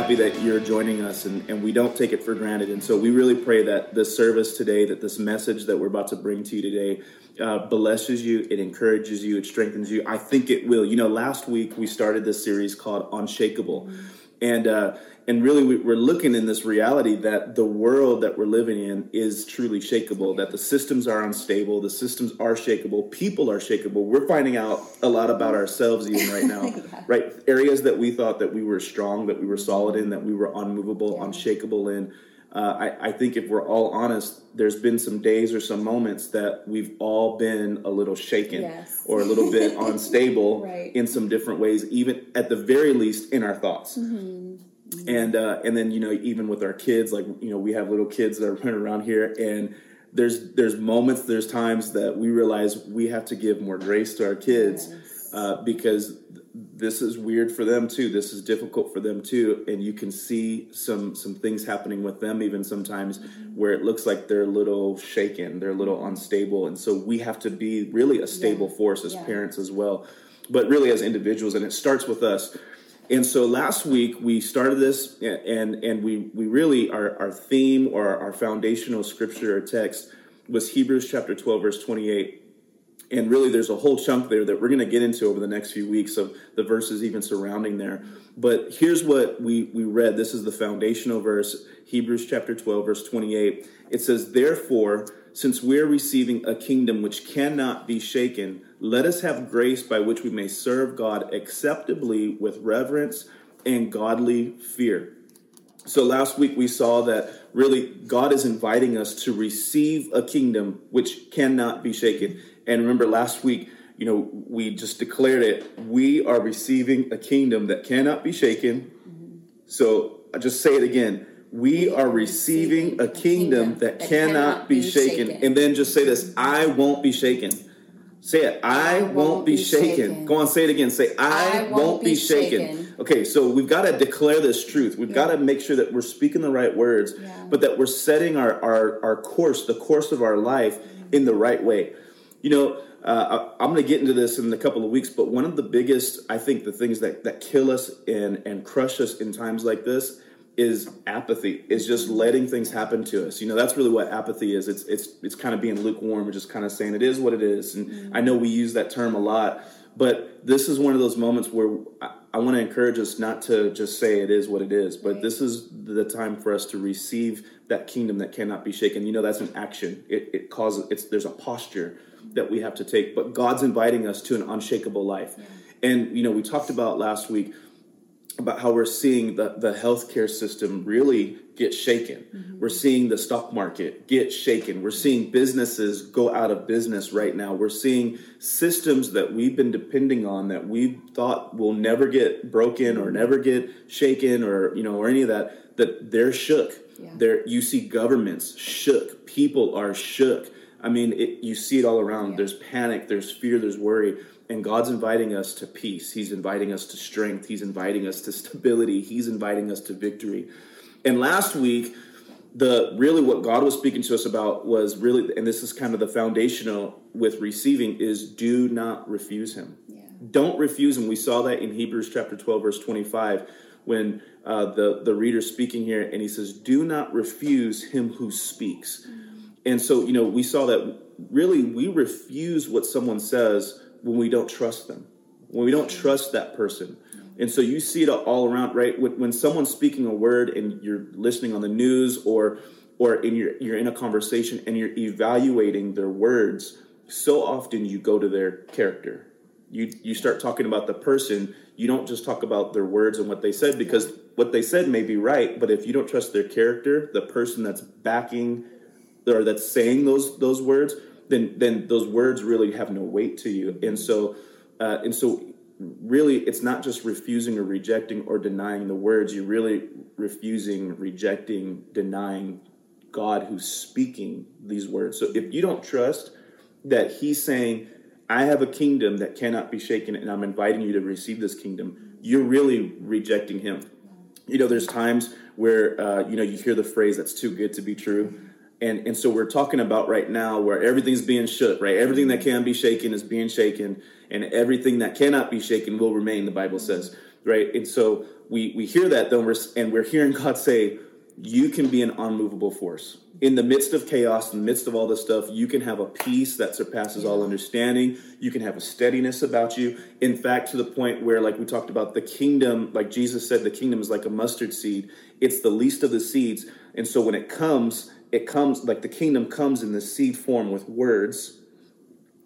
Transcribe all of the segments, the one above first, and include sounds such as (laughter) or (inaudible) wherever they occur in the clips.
happy that you're joining us, and, and we don't take it for granted. And so we really pray that this service today, that this message that we're about to bring to you today, uh, blesses you, it encourages you, it strengthens you. I think it will. You know, last week we started this series called Unshakeable. And uh, and really we're looking in this reality that the world that we're living in is truly shakable that the systems are unstable the systems are shakable people are shakable we're finding out a lot about ourselves even right now (laughs) yeah. right areas that we thought that we were strong that we were solid in that we were unmovable yeah. unshakable in uh, I, I, think if we're all honest, there's been some days or some moments that we've all been a little shaken yes. or a little bit (laughs) unstable right. in some different ways, even at the very least in our thoughts. Mm-hmm. Mm-hmm. And uh, and then you know even with our kids, like you know we have little kids that are (laughs) running around here, and there's there's moments, there's times that we realize we have to give more grace to our kids yes. uh, because this is weird for them too. This is difficult for them too, and you can see some some things happening with them even sometimes mm-hmm. where it looks like they're a little shaken, they're a little unstable, and so we have to be really a stable yeah. force as yeah. parents as well, but really as individuals, and it starts with us. And so last week we started this, and and we we really our our theme or our foundational scripture or text was Hebrews chapter twelve verse twenty eight. And really, there's a whole chunk there that we're going to get into over the next few weeks of the verses even surrounding there. But here's what we, we read. This is the foundational verse, Hebrews chapter 12, verse 28. It says, Therefore, since we're receiving a kingdom which cannot be shaken, let us have grace by which we may serve God acceptably with reverence and godly fear. So last week we saw that really God is inviting us to receive a kingdom which cannot be shaken. And remember last week, you know, we just declared it. We are receiving a kingdom that cannot be shaken. Mm-hmm. So I just say it again we are receiving a kingdom that cannot be shaken. And then just say this I won't be shaken. Say it. I won't be shaken. Go on, say it again. Say, I won't be shaken. Okay, so we've got to declare this truth. We've got to make sure that we're speaking the right words, but that we're setting our, our, our course, the course of our life, in the right way. You know, uh, I, am going to get into this in a couple of weeks, but one of the biggest, I think, the things that, that kill us and, and crush us in times like this is apathy. Is just letting things happen to us. You know that's really what apathy is. It's it's it's kind of being lukewarm or just kind of saying it is what it is. And mm-hmm. i know we use that term a lot but this is one of those moments where i, I want to encourage us not to just say it is what it is but right. this is the time for us to receive that kingdom that cannot be shaken. You know that's an action. It, it causes it's there's a posture that we have to take but god's inviting us to an unshakable life. Yeah. and you know we talked about last week about how we're seeing the, the healthcare system really get shaken. Mm-hmm. We're seeing the stock market get shaken. We're seeing businesses go out of business right now. We're seeing systems that we've been depending on that we thought will never get broken or never get shaken or you know or any of that that they're shook. Yeah. There you see governments shook. People are shook. I mean, it, you see it all around. Yeah. There's panic, there's fear, there's worry. And God's inviting us to peace. He's inviting us to strength. He's inviting us to stability. He's inviting us to victory. And last week, the really what God was speaking to us about was really, and this is kind of the foundational with receiving, is do not refuse Him. Yeah. Don't refuse Him. We saw that in Hebrews chapter 12, verse 25, when uh, the, the reader speaking here, and he says, Do not refuse Him who speaks. Mm-hmm. And so, you know, we saw that really we refuse what someone says when we don't trust them, when we don't trust that person. And so you see it all around, right? When, someone's speaking a word and you're listening on the news or or in your, you're in a conversation and you're evaluating their words, so often you go to their character. You you start talking about the person. You don't just talk about their words and what they said because what they said may be right, but if you don't trust their character, the person that's backing or that's saying those those words, then then those words really have no weight to you. And so uh, and so really it's not just refusing or rejecting or denying the words. You're really refusing rejecting denying god who's speaking these words. So if you don't trust that he's saying i have a kingdom that cannot be shaken and i'm inviting you to receive this kingdom you're really rejecting him. You know there's times where uh, you know you hear the phrase that's too good to be true and and so we're talking about right now where everything's being shook right? Everything that can be shaken is being shaken and everything that cannot be shaken will remain the bible says right? And so we we hear that though and we're hearing god say you can be an unmovable force. In the midst of chaos in the midst of all this stuff you can have a peace that surpasses all understanding. You can have a steadiness about you. In fact to the point where like we talked about the kingdom like jesus said the kingdom is like a mustard seed. It's the least of the seeds. And so when it comes it comes like the kingdom comes in the seed form with words.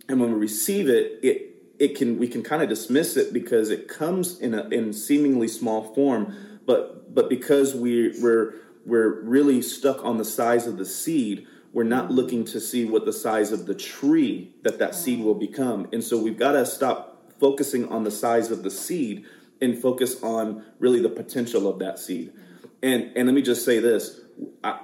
And when we receive it it it can we can kind of dismiss it because it comes in a in seemingly small form. But but because we we're we're really stuck on the size of the seed we're not looking to see what the size of the tree that that seed will become. And so we've got to stop focusing on the size of the seed and focus on really the potential of that seed. And and let me just say this. I,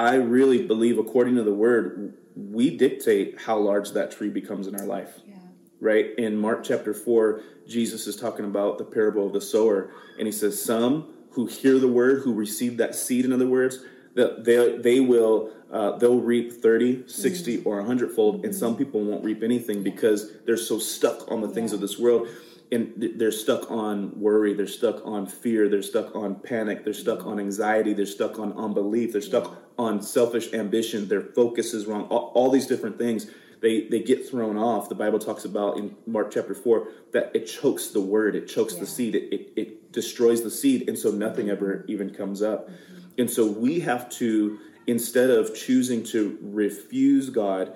I really believe, according to the word, we dictate how large that tree becomes in our life. Yeah. Right? In Mark chapter 4, Jesus is talking about the parable of the sower, and he says, Some who hear the word, who receive that seed, in other words, that they, they will uh, they'll reap 30 60 mm-hmm. or 100 fold and some people won't reap anything because they're so stuck on the things yeah. of this world and they're stuck on worry they're stuck on fear they're stuck on panic they're stuck on anxiety they're stuck on unbelief they're stuck on selfish ambition their focus is wrong all, all, these different things they they get thrown off the bible talks about in mark chapter 4 that it chokes the word it chokes yeah. the seed it, it, it, destroys the seed and so nothing ever even comes up mm-hmm. and so we have to instead of choosing to refuse god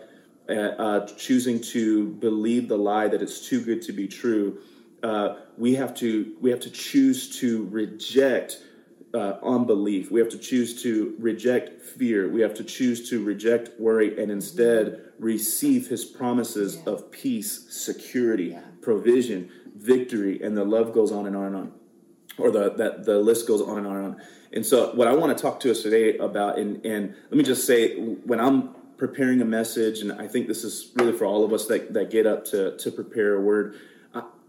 uh, uh, choosing to believe the lie that it's too good to be true uh, we have to we have to choose to reject uh, unbelief. We have to choose to reject fear. We have to choose to reject worry and instead receive His promises yeah. of peace, security, yeah. provision, victory, and the love goes on and on and on, or the that the list goes on and on and on. And so, what I want to talk to us today about, and and let me just say, when I'm preparing a message, and I think this is really for all of us that that get up to to prepare a word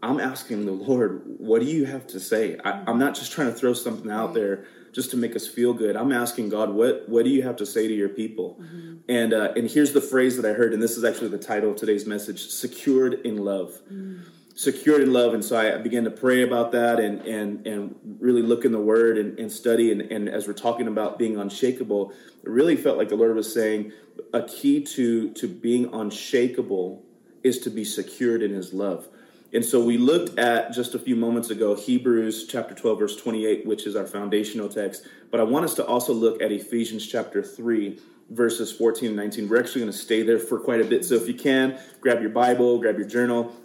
I'm asking the Lord, what do you have to say? I, am not just trying to throw something out there just to make us feel good. I'm asking God, what what do you have to say to your people? Mm-hmm. And uh, and here's the phrase that I heard, and this is actually the title of today's message: "Secured in love." Mm. Secured in love, and so I began to pray about that, and and and really look in the Word and, and study. And, and as we're talking about being unshakable, it really felt like the Lord was saying a key to to being unshakable is to be secured in His love. And so we looked at just a few moments ago Hebrews chapter 12, verse 28, which is our foundational text. But I want us to also look at Ephesians chapter 3, verses 14 and 19. We're actually going to stay there for quite a bit. So if you can, grab your Bible, grab your journal,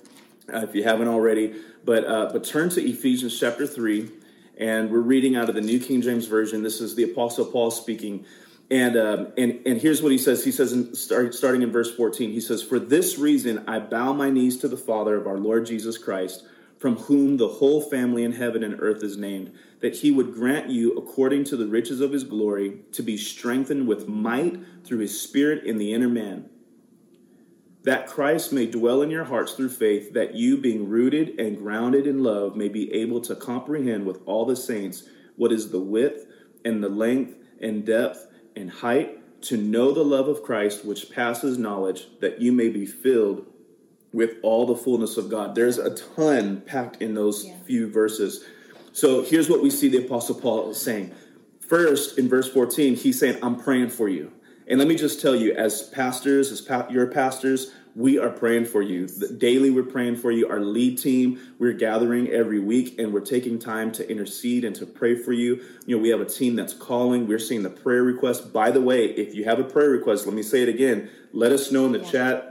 uh, if you haven't already. But, uh, but turn to Ephesians chapter 3, and we're reading out of the New King James Version. This is the Apostle Paul speaking. And, um, and, and here's what he says. He says, in, start, starting in verse 14, he says, For this reason I bow my knees to the Father of our Lord Jesus Christ, from whom the whole family in heaven and earth is named, that he would grant you, according to the riches of his glory, to be strengthened with might through his Spirit in the inner man, that Christ may dwell in your hearts through faith, that you, being rooted and grounded in love, may be able to comprehend with all the saints what is the width and the length and depth and height, to know the love of Christ, which passes knowledge, that you may be filled with all the fullness of God. There's a ton packed in those yeah. few verses. So here's what we see the Apostle Paul saying. First, in verse 14, he's saying, I'm praying for you. And let me just tell you, as pastors, as pa- your pastors, we are praying for you. Daily, we're praying for you. Our lead team, we're gathering every week and we're taking time to intercede and to pray for you. You know, we have a team that's calling. We're seeing the prayer request. By the way, if you have a prayer request, let me say it again. Let us know in the yeah. chat.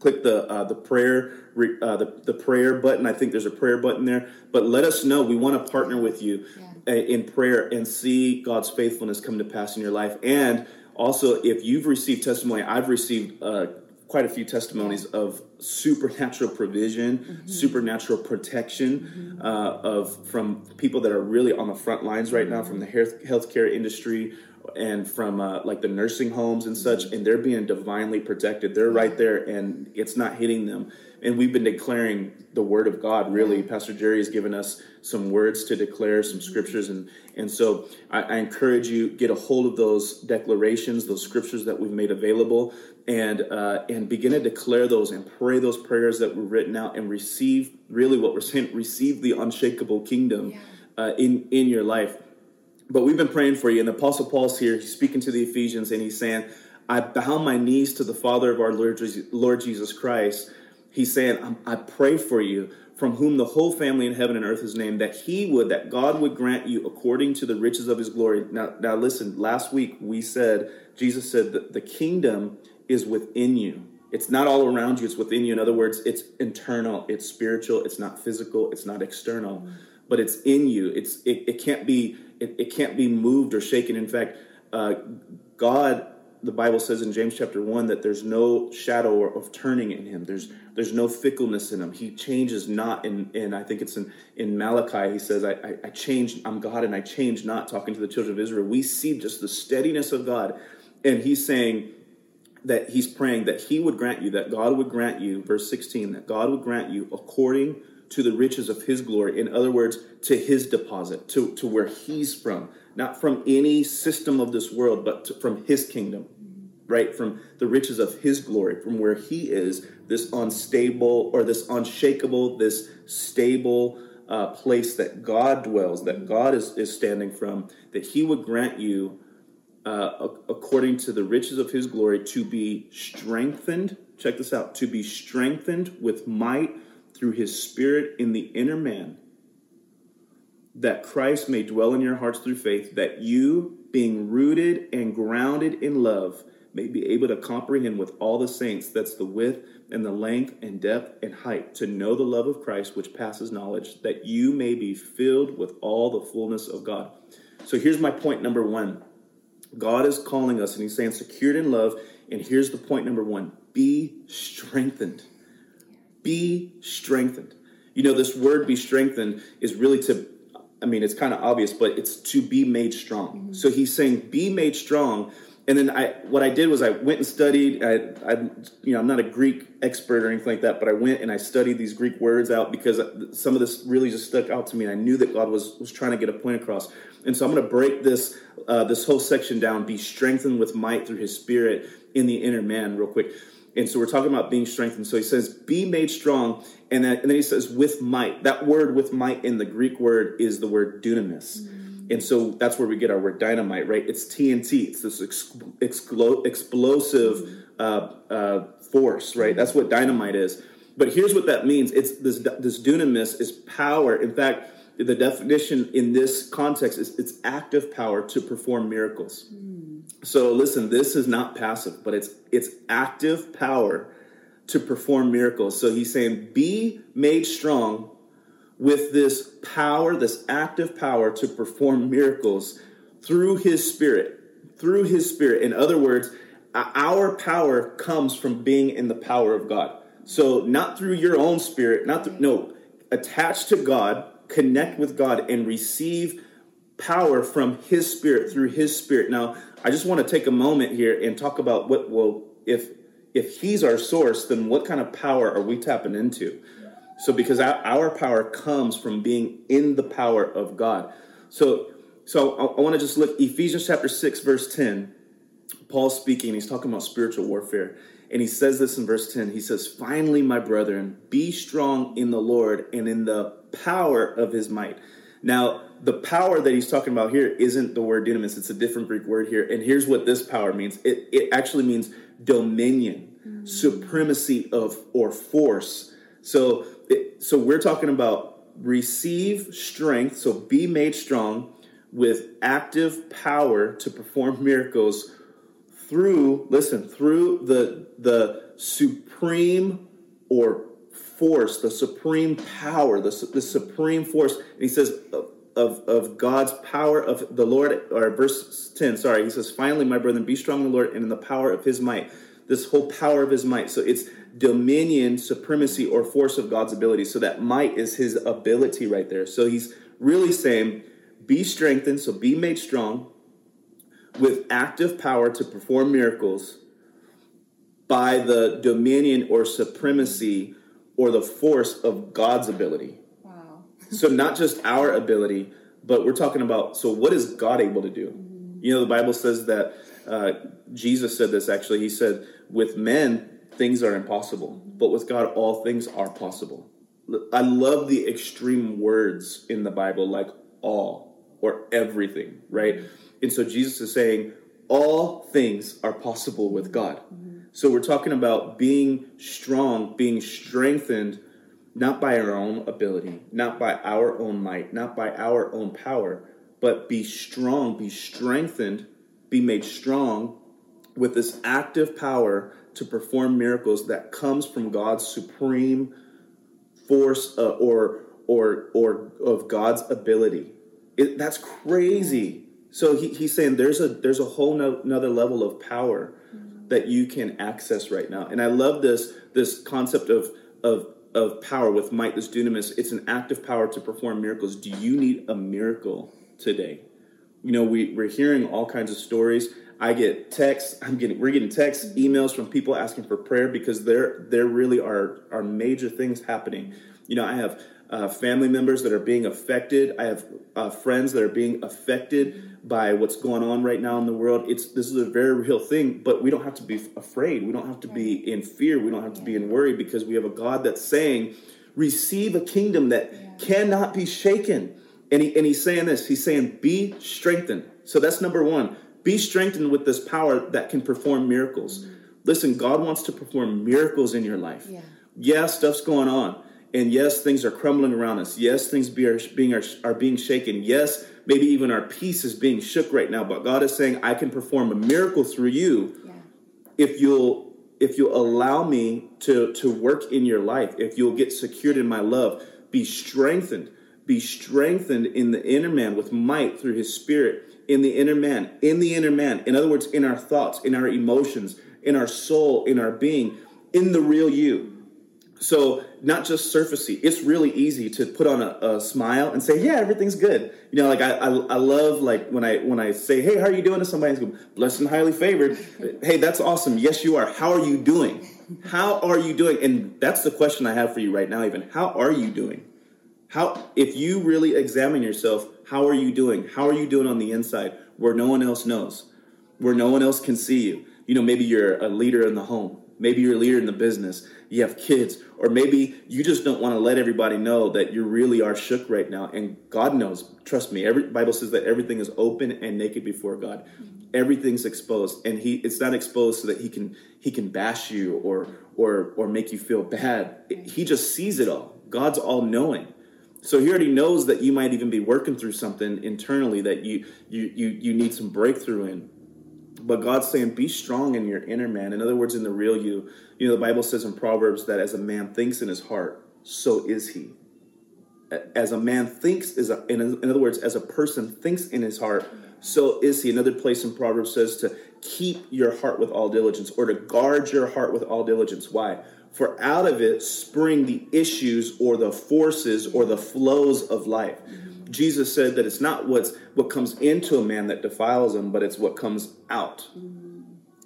Click the uh, the prayer uh, the the prayer button. I think there's a prayer button there. But let us know. We want to partner with you yeah. in prayer and see God's faithfulness come to pass in your life. And also, if you've received testimony, I've received. Uh, quite a few testimonies of supernatural provision, mm-hmm. supernatural protection mm-hmm. uh, of from people that are really on the front lines right now, from the health healthcare industry and from uh, like the nursing homes and such, mm-hmm. and they're being divinely protected. They're right there, and it's not hitting them. And we've been declaring the word of God. Really, Pastor Jerry has given us some words to declare, some scriptures, and and so I, I encourage you get a hold of those declarations, those scriptures that we've made available, and uh, and begin to declare those and pray those prayers that were written out, and receive really what we're saying, receive the unshakable kingdom yeah. uh, in in your life. But we've been praying for you, and the Apostle Paul's here. He's speaking to the Ephesians, and he's saying, "I bow my knees to the Father of our Lord Jesus Christ." He's saying, "I pray for you." from whom the whole family in heaven and earth is named, that he would, that God would grant you according to the riches of his glory. Now, now listen, last week we said, Jesus said that the kingdom is within you. It's not all around you, it's within you. In other words, it's internal, it's spiritual, it's not physical, it's not external, mm-hmm. but it's in you. It's it, it can't be it, it, can't be moved or shaken. In fact, uh, God the Bible says in James chapter 1 that there's no shadow of turning in him. There's there's no fickleness in him. He changes not in, in I think it's in, in Malachi, he says, I, I, I change, I'm God and I change not, talking to the children of Israel. We see just the steadiness of God. And he's saying that he's praying that he would grant you, that God would grant you, verse 16, that God would grant you according to the riches of his glory. In other words, to his deposit, to, to where he's from not from any system of this world, but to, from his kingdom, right? From the riches of his glory, from where he is, this unstable or this unshakable, this stable uh, place that God dwells, that God is, is standing from, that he would grant you, uh, according to the riches of his glory, to be strengthened. Check this out to be strengthened with might through his spirit in the inner man that Christ may dwell in your hearts through faith, that you, being rooted and grounded in love, may be able to comprehend with all the saints that's the width and the length and depth and height to know the love of Christ which passes knowledge that you may be filled with all the fullness of God. So here's my point number 1. God is calling us and he's saying secured in love and here's the point number 1. Be strengthened. Be strengthened. You know this word be strengthened is really to I mean, it's kind of obvious, but it's to be made strong. Mm-hmm. So he's saying, be made strong. And then I, what I did was I went and studied. I, I, you know, I'm not a Greek expert or anything like that, but I went and I studied these Greek words out because some of this really just stuck out to me. And I knew that God was was trying to get a point across. And so I'm going to break this uh, this whole section down. Be strengthened with might through His Spirit in the inner man, real quick. And so we're talking about being strengthened. So he says, be made strong. And then, and then he says, with might. That word with might in the Greek word is the word dunamis. Mm. And so that's where we get our word dynamite, right? It's TNT. It's this ex- explo- explosive mm. uh, uh, force, right? That's what dynamite is. But here's what that means. It's this, this dunamis is power. In fact, the definition in this context is it's active power to perform miracles. Mm. So listen, this is not passive, but it's it's active power to perform miracles. So he's saying, be made strong with this power, this active power to perform miracles through his spirit. Through his spirit. In other words, our power comes from being in the power of God. So not through your own spirit, not through, no, attached to God, connect with God, and receive power from his spirit through his spirit. Now, I just want to take a moment here and talk about what well if if he's our source, then what kind of power are we tapping into? So because our, power comes from being in the power of God. So so I, want to just look Ephesians chapter 6 verse 10. Paul's speaking, he's talking about spiritual warfare. And he says this in verse 10. He says, Finally, my brethren, be strong in the Lord and in the power of his might. Now, the power that he's talking about here isn't the word dunamis, it's a different Greek word here. And here's what this power means it, it actually means dominion, mm-hmm. supremacy of or force. So, it, so we're talking about receive strength, so be made strong with active power to perform miracles through listen through the the supreme or force the supreme power the, the supreme force and he says of, of God's power of the Lord, or verse 10, sorry, he says, Finally, my brethren, be strong in the Lord and in the power of his might. This whole power of his might. So it's dominion, supremacy, or force of God's ability. So that might is his ability right there. So he's really saying, Be strengthened, so be made strong with active power to perform miracles by the dominion or supremacy or the force of God's ability. Wow. So not just our ability, but we're talking about so what is God able to do? Mm-hmm. You know, the Bible says that uh, Jesus said this actually. He said, "With men, things are impossible, mm-hmm. but with God, all things are possible." I love the extreme words in the Bible, like all or everything, right? Mm-hmm. And so Jesus is saying, all things are possible with God. Mm-hmm. So we're talking about being strong, being strengthened, not by our own ability, not by our own might, not by our own power, but be strong, be strengthened, be made strong with this active power to perform miracles that comes from God's supreme force uh, or or or of God's ability. It, that's crazy. So he, he's saying there's a there's a whole no, another level of power. That you can access right now, and I love this this concept of of of power with might, this dunamis. It's an active power to perform miracles. Do you need a miracle today? You know, we we're hearing all kinds of stories. I get texts. I'm getting we're getting texts, emails from people asking for prayer because there there really are are major things happening. You know, I have uh, family members that are being affected. I have uh, friends that are being affected by what's going on right now in the world. It's this is a very real thing, but we don't have to be afraid. We don't have to be in fear. We don't have to be in worry because we have a God that's saying, "Receive a kingdom that cannot be shaken." And, he, and he's saying this. He's saying, "Be strengthened." So that's number one. Be strengthened with this power that can perform miracles. Mm-hmm. Listen, God wants to perform miracles in your life. Yeah. yeah, stuff's going on. And yes, things are crumbling around us. Yes, things be are, being, are, are being shaken. Yes, maybe even our peace is being shook right now. But God is saying, I can perform a miracle through you yeah. if you'll if you'll allow me to, to work in your life, if you'll get secured in my love, be strengthened, be strengthened in the inner man with might through his spirit in the inner man, in the inner man. In other words, in our thoughts, in our emotions, in our soul, in our being, in the real you. So, not just surfacey. It's really easy to put on a, a, smile and say, "Yeah, everything's good." You know, like I, I, I, love like when I when I say, "Hey, how are you doing?" to somebody, go, "Blessed and highly favored." (laughs) hey, that's awesome. Yes, you are. How are you doing? How are you doing? And that's the question I have for you right now. Even how are you doing? How, if you really examine yourself, how are you doing? How are you doing on the inside where no one else knows, where no one else can see you? You know, maybe you're a leader in the home, maybe you're a leader in the business, you have kids, or maybe you just don't want to let everybody know that you really are shook right now. And God knows, trust me, every Bible says that everything is open and naked before God. Mm-hmm. Everything's exposed, and He it's not exposed so that He can He can bash you or or or make you feel bad. He just sees it all. God's all knowing. So he already knows that you might even be working through something internally that you you you you need some breakthrough in. But God's saying, be strong in your inner man. In other words, in the real you. You know, the Bible says in Proverbs that as a man thinks in his heart, so is he. As a man thinks, is a, in, in other words, as a person thinks in his heart, so is he. Another place in Proverbs says to keep your heart with all diligence or to guard your heart with all diligence. Why? For out of it spring the issues or the forces or the flows of life. Jesus said that it's not what's what comes into a man that defiles him, but it's what comes out.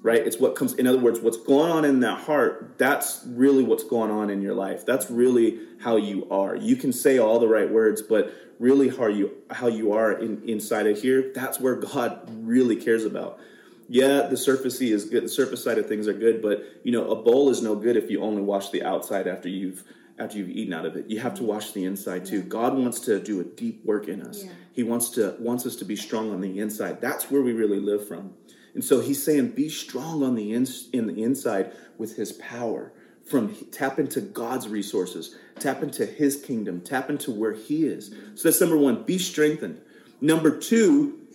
Right? It's what comes in other words, what's going on in that heart, that's really what's going on in your life. That's really how you are. You can say all the right words, but really how you how you are in, inside of here, that's where God really cares about yeah, the surfacey is good. The surface side of things are good, but you know, a bowl is no good if you only wash the outside after you've after you've eaten out of it. You have to wash the inside too. God wants to do a deep work in us. Yeah. He wants to wants us to be strong on the inside. That's where we really live from. And so he's saying, be strong on the in, in the inside with his power. From tap into God's resources, tap into his kingdom, tap into where he is. So that's number one, be strengthened. Number two,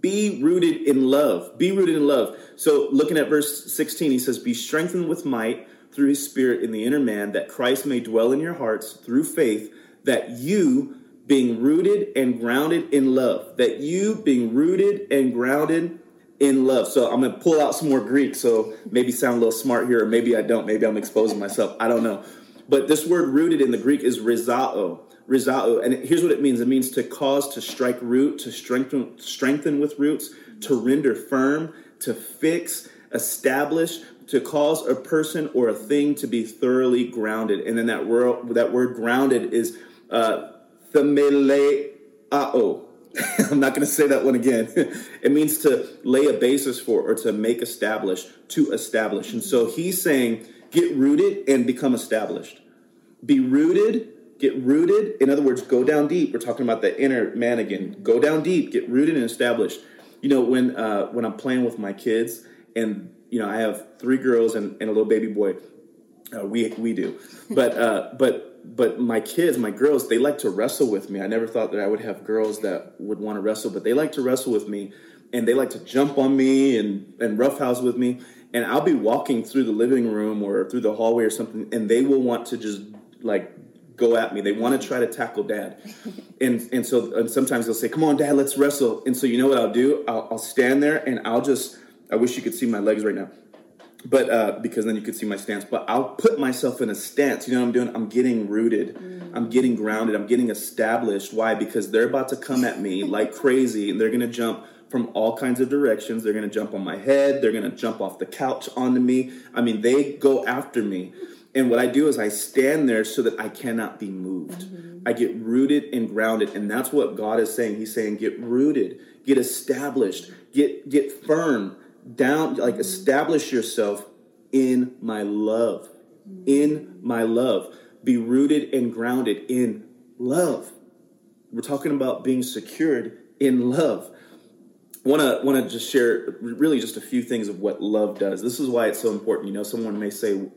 be rooted in love. Be rooted in love. So, looking at verse 16, he says, Be strengthened with might through his spirit in the inner man, that Christ may dwell in your hearts through faith, that you, being rooted and grounded in love, that you, being rooted and grounded in love. So, I'm going to pull out some more Greek, so maybe sound a little smart here, or maybe I don't. Maybe I'm exposing myself. I don't know. But this word rooted in the Greek is rizao rizao, and here's what it means: it means to cause to strike root, to strengthen, strengthen with roots, to render firm, to fix, establish, to cause a person or a thing to be thoroughly grounded. And then that word, that word grounded is uh, themeleo. (laughs) I'm not going to say that one again. (laughs) it means to lay a basis for or to make establish, to establish. And so he's saying, get rooted and become established. Be rooted, get rooted. In other words, go down deep. We're talking about the inner man again. Go down deep, get rooted and established. You know, when uh, when I'm playing with my kids, and you know, I have three girls and, and a little baby boy. Uh, we we do, but uh, but but my kids, my girls, they like to wrestle with me. I never thought that I would have girls that would want to wrestle, but they like to wrestle with me, and they like to jump on me and and roughhouse with me. And I'll be walking through the living room or through the hallway or something, and they will want to just like go at me. They want to try to tackle dad. (laughs) And and so and sometimes they'll say, "Come on, dad, let's wrestle." And so you know what I'll do? I'll, I'll stand there and I'll just. I wish you could see my legs right now, but uh, because then you could see my stance. But I'll put myself in a stance. You know what I'm doing? I'm getting rooted. Mm. I'm getting grounded. I'm getting established. Why? Because they're about to come at me (laughs) like crazy, and they're gonna jump from all kinds of directions. They're gonna jump on my head. They're gonna jump off the couch onto me. I mean, they go after me. And what I do is I stand there so that I cannot be moved. Mm-hmm. I get rooted and grounded. And that's what God is saying. He's saying, get rooted, get established, get get firm, down, like mm-hmm. establish yourself in my love. Mm-hmm. In my love. Be rooted and grounded in love. We're talking about being secured in love want to want to just share really just a few things of what love does. This is why it's so important. You know, someone may say,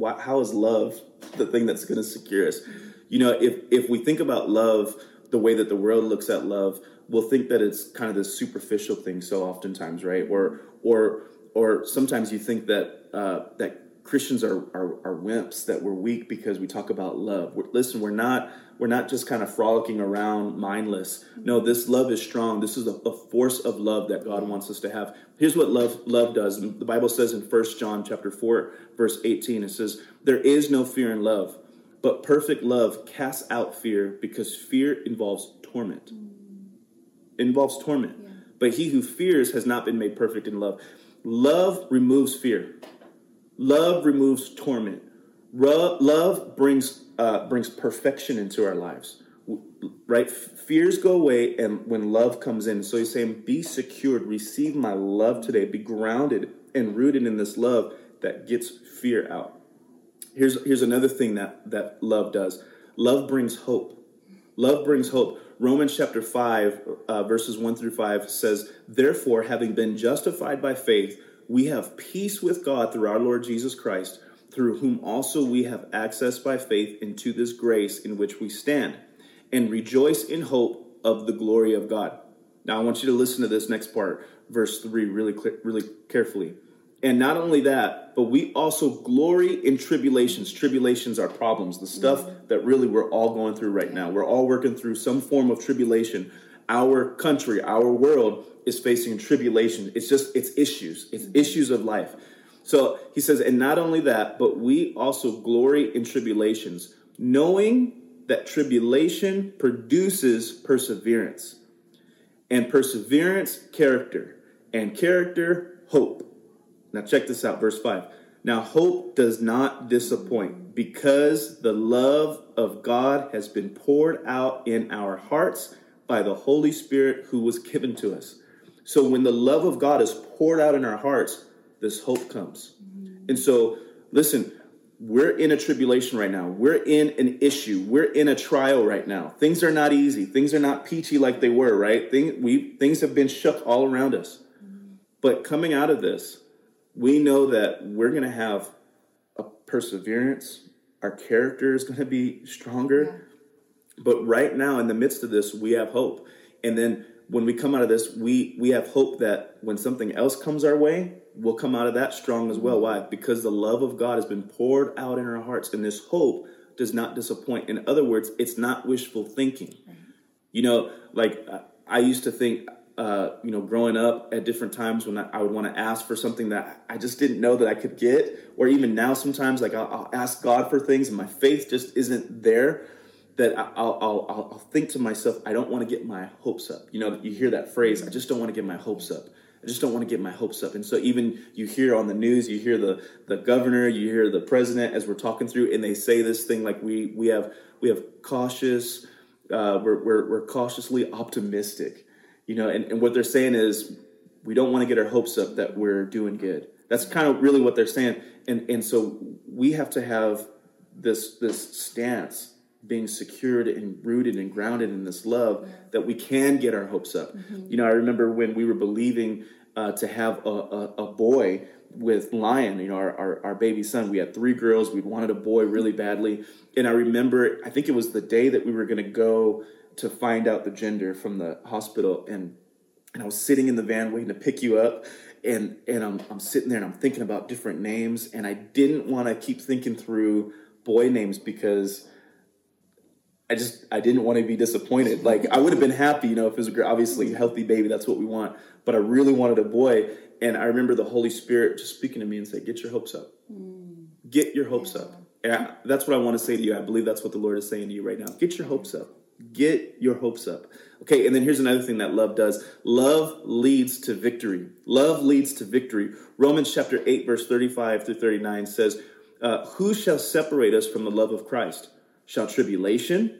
"What? How is love the thing that's going to secure us?" You know, if if we think about love the way that the world looks at love, we'll think that it's kind of this superficial thing. So oftentimes, right? Or or or sometimes you think that uh, that Christians are, are, are wimps, that we're weak because we talk about love. We're, listen, we're not we're not just kind of frolicking around mindless. No, this love is strong. This is a, a, force of love that God wants us to have. Here's what love love does. The Bible says in 1 John chapter 4, verse 18, it says, There is no fear in love, but perfect love casts out fear because fear involves torment. It involves torment. Yeah. But he who fears has not been made perfect in love. Love removes fear. Love removes torment. Love brings uh, brings perfection into our lives. Right? Fears go away, and when love comes in, so he's saying, "Be secured. Receive my love today. Be grounded and rooted in this love that gets fear out." Here's here's another thing that that love does. Love brings hope. Love brings hope. Romans chapter 5, uh, verses 1 through 5 says, Therefore, having been justified by faith, we have peace with God through our Lord Jesus Christ, through whom also we have access by faith into this grace in which we stand, and rejoice in hope of the glory of God. Now, I want you to listen to this next part, verse 3, really, really carefully. And not only that, but we also glory in tribulations. Tribulations are problems, the stuff that really we're all going through right now. We're all working through some form of tribulation. Our country, our world is facing tribulation. It's just, it's issues, it's mm-hmm. issues of life. So he says, and not only that, but we also glory in tribulations, knowing that tribulation produces perseverance, and perseverance, character, and character, hope. Now, check this out, verse 5. Now, hope does not disappoint because the love of God has been poured out in our hearts by the Holy Spirit who was given to us. So when the love of God is poured out in our hearts, this hope comes. And so, listen, we're in a tribulation right now. We're in an issue. We're in a trial right now. Things are not easy. Things are not peachy like they were, right? Thing, we, things have been shook all around us. But coming out of this, we know that we're going to have a perseverance. Our character is going to be stronger. But right now, in the midst of this, we have hope. And then when we come out of this, we we have hope that when something else comes our way, we'll come out of that strong as well. Why? Because the love of God has been poured out in our hearts, and this hope does not disappoint. In other words, it's not wishful thinking. You know, like I used to think, uh, you know, growing up at different times when I, I would want to ask for something that I just didn't know that I could get, or even now sometimes, like I'll, I'll ask God for things and my faith just isn't there that I'll, I'll, I'll think to myself, I don't want to get my hopes up. You know, you hear that phrase, I just don't want to get my hopes up. I just don't want to get my hopes up. And so even you hear on the news, you hear the the governor, you hear the president as we're talking through, and they say this thing like we we have we have cautious, uh, we're, we're we're cautiously optimistic, you know. And, and what they're saying is we don't want to get our hopes up that we're doing good. That's kind of really what they're saying. And and so we have to have this this stance being secured and rooted and grounded in this love yeah. that we can get our hopes up. Mm-hmm. You know, I remember when we were believing uh, to have a, a, a, boy with Lion, you know, our, our, our, baby son. We had three girls. We wanted a boy really badly. And I remember, I think it was the day that we were going to go to find out the gender from the hospital. And, and I was sitting in the van waiting to pick you up. And, and I'm, I'm sitting there and I'm thinking about different names. And I didn't want to keep thinking through boy names because I just I didn't want to be disappointed. Like I would have been happy, you know, if it was a, obviously a healthy baby. That's what we want. But I really wanted a boy, and I remember the Holy Spirit just speaking to me and say, "Get your hopes up. Mm. Get your hopes yeah. up." And I, that's what I want to say to you. I believe that's what the Lord is saying to you right now. Get your hopes up. Get your hopes up. Okay, and then here's another thing that love does. Love leads to victory. Love leads to victory. Romans chapter 8, verse 35 through 39 says, uh, Who shall separate us from the love of Christ? Shall tribulation,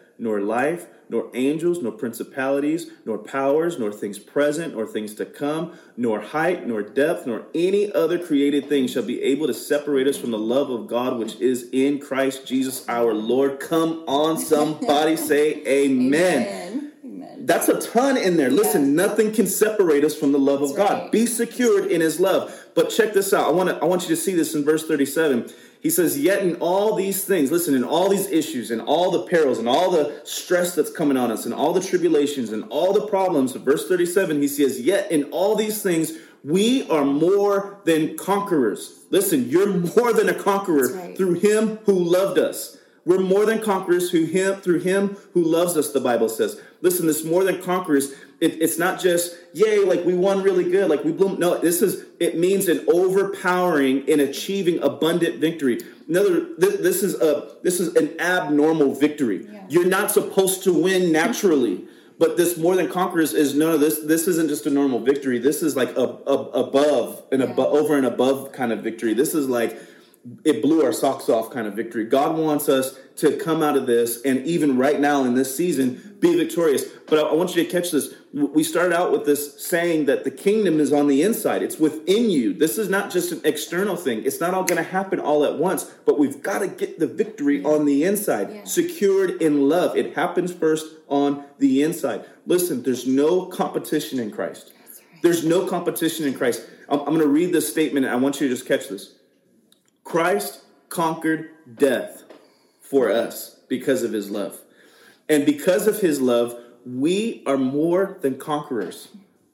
nor life, nor angels, nor principalities, nor powers, nor things present, nor things to come, nor height, nor depth, nor any other created thing shall be able to separate us from the love of God which is in Christ Jesus our Lord. Come on, somebody say amen. amen. That's a ton in there. Listen, nothing can separate us from the love That's of God. Right. Be secured in his love. But check this out. I want to I want you to see this in verse 37. He says, Yet in all these things, listen, in all these issues, and all the perils, and all the stress that's coming on us, and all the tribulations, and all the problems, verse 37, he says, Yet in all these things, we are more than conquerors. Listen, you're more than a conqueror right. through him who loved us. We're more than conquerors through him, through him who loves us, the Bible says. Listen, this more than conquerors it, it's not just yay like we won really good like we blew no this is it means an overpowering in achieving abundant victory another this, this is a this is an abnormal victory yeah. you're not supposed to win naturally but this more than conquerors is no this this isn't just a normal victory this is like a, a above and yeah. above over and above kind of victory this is like it blew our socks off kind of victory. God wants us to come out of this and even right now in this season be victorious. But I, want you to catch this. We started out with this saying that the kingdom is on the inside. It's within you. This is not just an external thing. It's not all going to happen all at once, but we've got to get the victory on the inside, yeah. secured in love. It happens first on the inside. Listen, there's no competition in Christ. Right. There's no competition in Christ. I'm, I'm going to read this statement and I want you to just catch this. Christ conquered death for us because of his love. And because of his love, we are more than conquerors.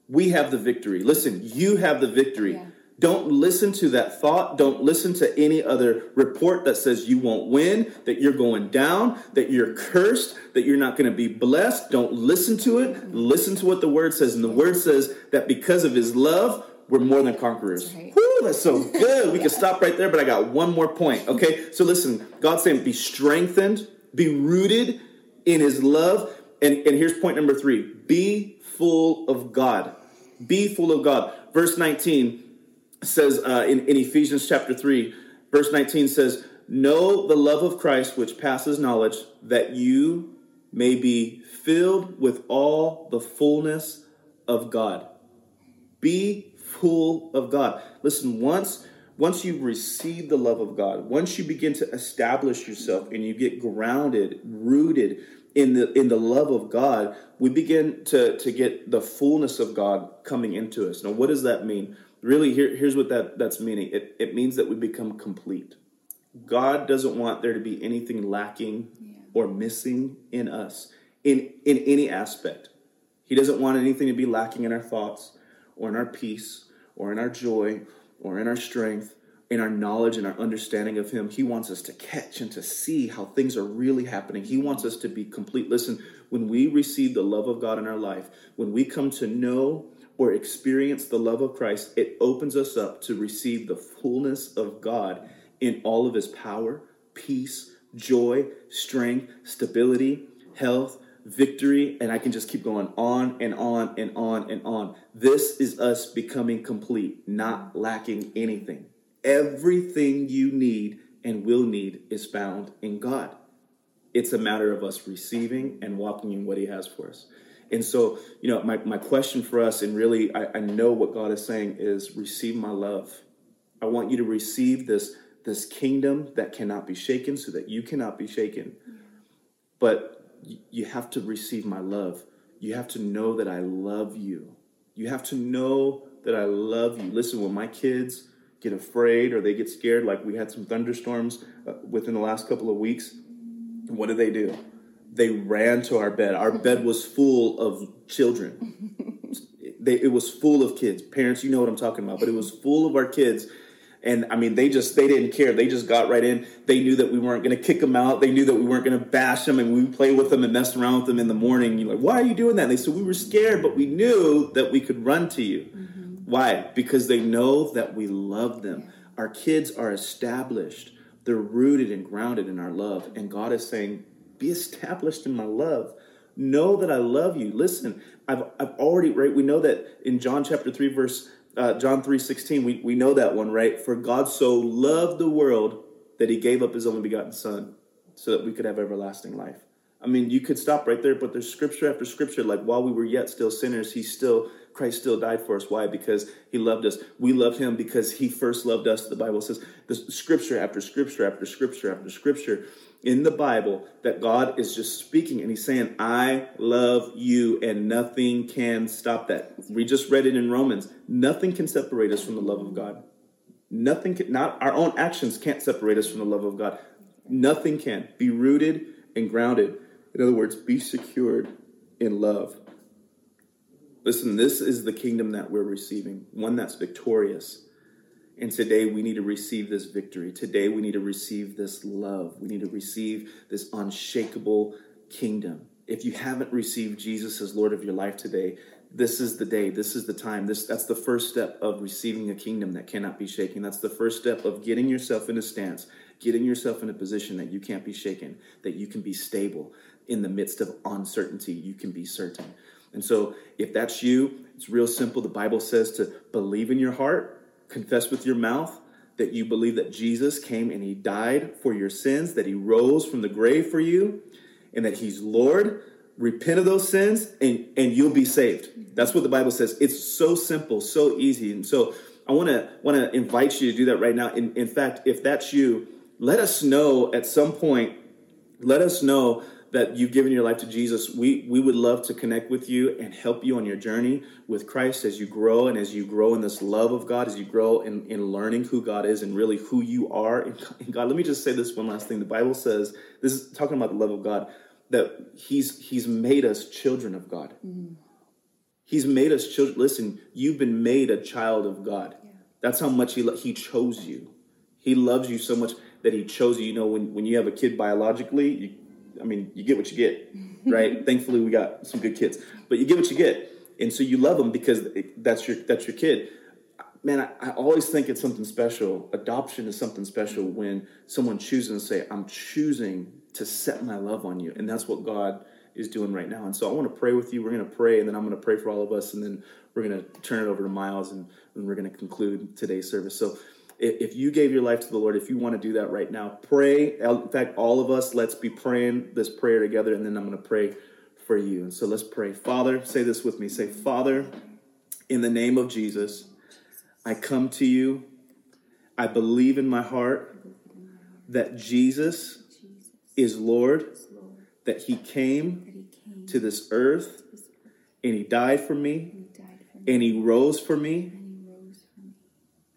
We have the victory. Listen, you have the victory. Yeah. Don't listen to that thought. Don't listen to any other report that says you won't win, that you're going down, that you're cursed, that you're not going to be blessed. Don't listen to it. Listen to what the word says. And the word says that because of his love, we're more than conquerors. Right. Woo, that's so good. We can stop right there, but I got one more point. Okay, so listen, God's saying be strengthened, be rooted in his love. And, and here's point number three be full of God. Be full of God. Verse 19 says uh, in, in Ephesians chapter 3, verse 19 says, Know the love of Christ which passes knowledge, that you may be filled with all the fullness of God. Be full of God. Listen, once once you receive the love of God, once you begin to establish yourself and you get grounded, rooted in the in the love of God, we begin to to get the fullness of God coming into us. Now, what does that mean? Really, here, here's what that that's meaning. It it means that we become complete. God doesn't want there to be anything lacking yeah. or missing in us in in any aspect. He doesn't want anything to be lacking in our thoughts or in our peace or in our joy or in our strength in our knowledge and our understanding of Him. He wants us to catch and to see how things are really happening. He wants us to be complete. Listen, when we receive the love of God in our life, when we come to know or experience the love of Christ, it opens us up to receive the fullness of God in all of His power, peace, joy, strength, stability, health, victory, and I can just keep going on and on and on and on. This is us becoming complete, not lacking anything. Everything you need and will need is found in God. It's a matter of us receiving and walking in what He has for us. And so, you know, my, my question for us, and really, I, I know what God is saying is receive my love. I want you to receive this, this kingdom that cannot be shaken so that you cannot be shaken. But you have to receive my love. You have to know that I love you. You have to know that I love you. Listen, when my kids get afraid or they get scared, like we had some thunderstorms uh, within the last couple of weeks, what do they do? They ran to our bed. Our bed was full of children. (laughs) they, it was full of kids. Parents, you know what I'm talking about, but it was full of our kids and I mean, they just they didn't care. They just got right in. They knew that we weren't going to kick them out. They knew that we weren't going to bash them, and we play with them and mess around with them in the morning. You're like, why are you doing that? And they said we were scared, but we knew that we could run to you. Mm-hmm. Why? Because they know that we love them. Our kids are established. They're rooted and grounded in our love, and God is saying, "Be established in my love." Know that I love you. Listen, I've, I've already, right? We know that in John chapter 3, verse uh, John 3.16, we, we know that one, right? For God so loved the world that he gave up his only begotten son so that we could have everlasting life. I mean, you could stop right there, but there's scripture after scripture. Like while we were yet still sinners, he still, Christ still died for us. Why? Because he loved us. We loved him because he first loved us. The Bible says the scripture after scripture after scripture after scripture in the Bible that God is just speaking and he's saying, I love you and nothing can stop that. We just read it in Romans. Nothing can separate us from the love of God. Nothing can, not our own actions can't separate us from the love of God. Nothing can. Be rooted and grounded. In other words, be secured in love. Listen, this is the kingdom that we're receiving, one that's victorious and today we need to receive this victory. Today we need to receive this love. We need to receive this unshakable kingdom. If you haven't received Jesus as Lord of your life today, this is the day. This is the time. This that's the first step of receiving a kingdom that cannot be shaken. That's the first step of getting yourself in a stance, getting yourself in a position that you can't be shaken, that you can be stable in the midst of uncertainty. You can be certain. And so, if that's you, it's real simple. The Bible says to believe in your heart confess with your mouth that you believe that Jesus came and he died for your sins, that he rose from the grave for you, and that he's Lord. Repent of those sins and, and you'll be saved. That's what the Bible says. It's so simple, so easy. And so I want to want to invite you to do that right now. In, in fact, if that's you, let us know at some point. Let us know that you've given your life to Jesus, we, we would love to connect with you and help you on your journey with Christ as you grow and as you grow in this love of God, as you grow in, in learning who God is and really who you are in, (laughs) in God. Let me just say this one last thing. The Bible says, this is talking about the love of God, that He's He's made us children of God. Mm-hmm. He's made us children. Listen, you've been made a child of God. Yeah. That's how much He He chose you. He loves you so much that He chose you. You know, when, when you have a kid biologically, you I mean, you get what you get, right? (laughs) Thankfully, we got some good kids, but you get what you get, and so you love them because that's your that's your kid. Man, I, I always think it's something special. Adoption is something special when someone chooses to say, "I'm choosing to set my love on you," and that's what God is doing right now. And so I want to pray with you. We're going to pray, and then I'm going to pray for all of us, and then we're going to turn it over to Miles, and, and we're going to conclude today's service. So if you gave your life to the Lord, if you want to do that right now, pray. In fact, all of us, let's be praying this prayer together, and then I'm going to pray for you. And so let's pray. Father, say this with me. Say, Father, in the name of Jesus, I come to you. I believe in my heart that Jesus is Lord, that He came to this earth and He died for me and He rose for me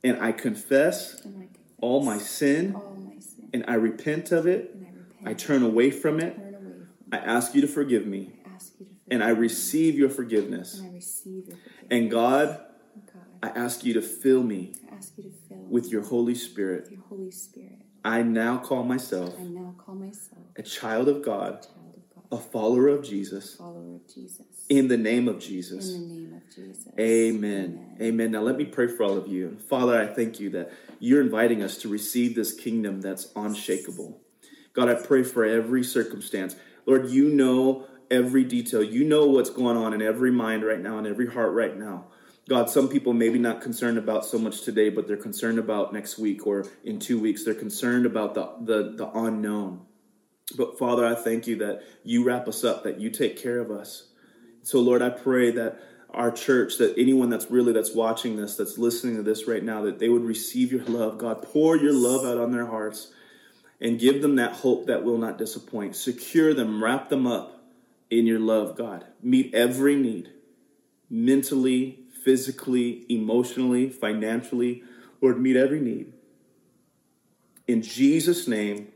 and I confess, and I confess all, my sin, all my sin, and I repent of it. I, repent. I, turn away from it. Away from I ask you to forgive me. I forgive and I receive your forgiveness. And, receive your forgiveness. and God, God, I ask you to fill me. I ask you to fill with your Holy Spirit. your Holy Spirit. I now call myself I now call myself a child of God, a child of God, a follower of Jesus, follower of Jesus. in the name of Jesus. In the name of Jesus. Amen. Amen. Now let me pray for all of you. Father, I thank you that you're inviting us to receive this kingdom that's unshakable. God, I pray for every circumstance. Lord, you know every detail. You know what's going on in every mind right now, in every heart right now. God, some people maybe not concerned about so much today, but they're concerned about next week or in two weeks. They're concerned about the, the, the unknown. But Father, I thank you that you wrap us up, that you take care of us. So Lord, I pray that our church, that anyone that's really that's watching this, that's listening to this right now, that they would receive your love. God, pour your love out on their hearts and give them that hope that will not disappoint. Secure them, wrap them up in your love, God. Meet every need mentally, physically, emotionally, financially. Lord, meet every need. In Jesus' name,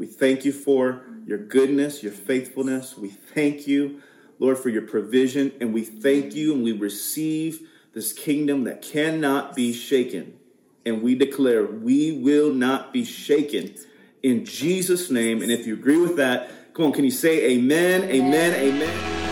we thank you for your goodness, your faithfulness. We thank you, Lord, for your provision. And we thank you and we receive this kingdom that cannot be shaken. And we declare we will not be shaken in Jesus' name. And if you agree with that, come on, can you say amen, amen, amen?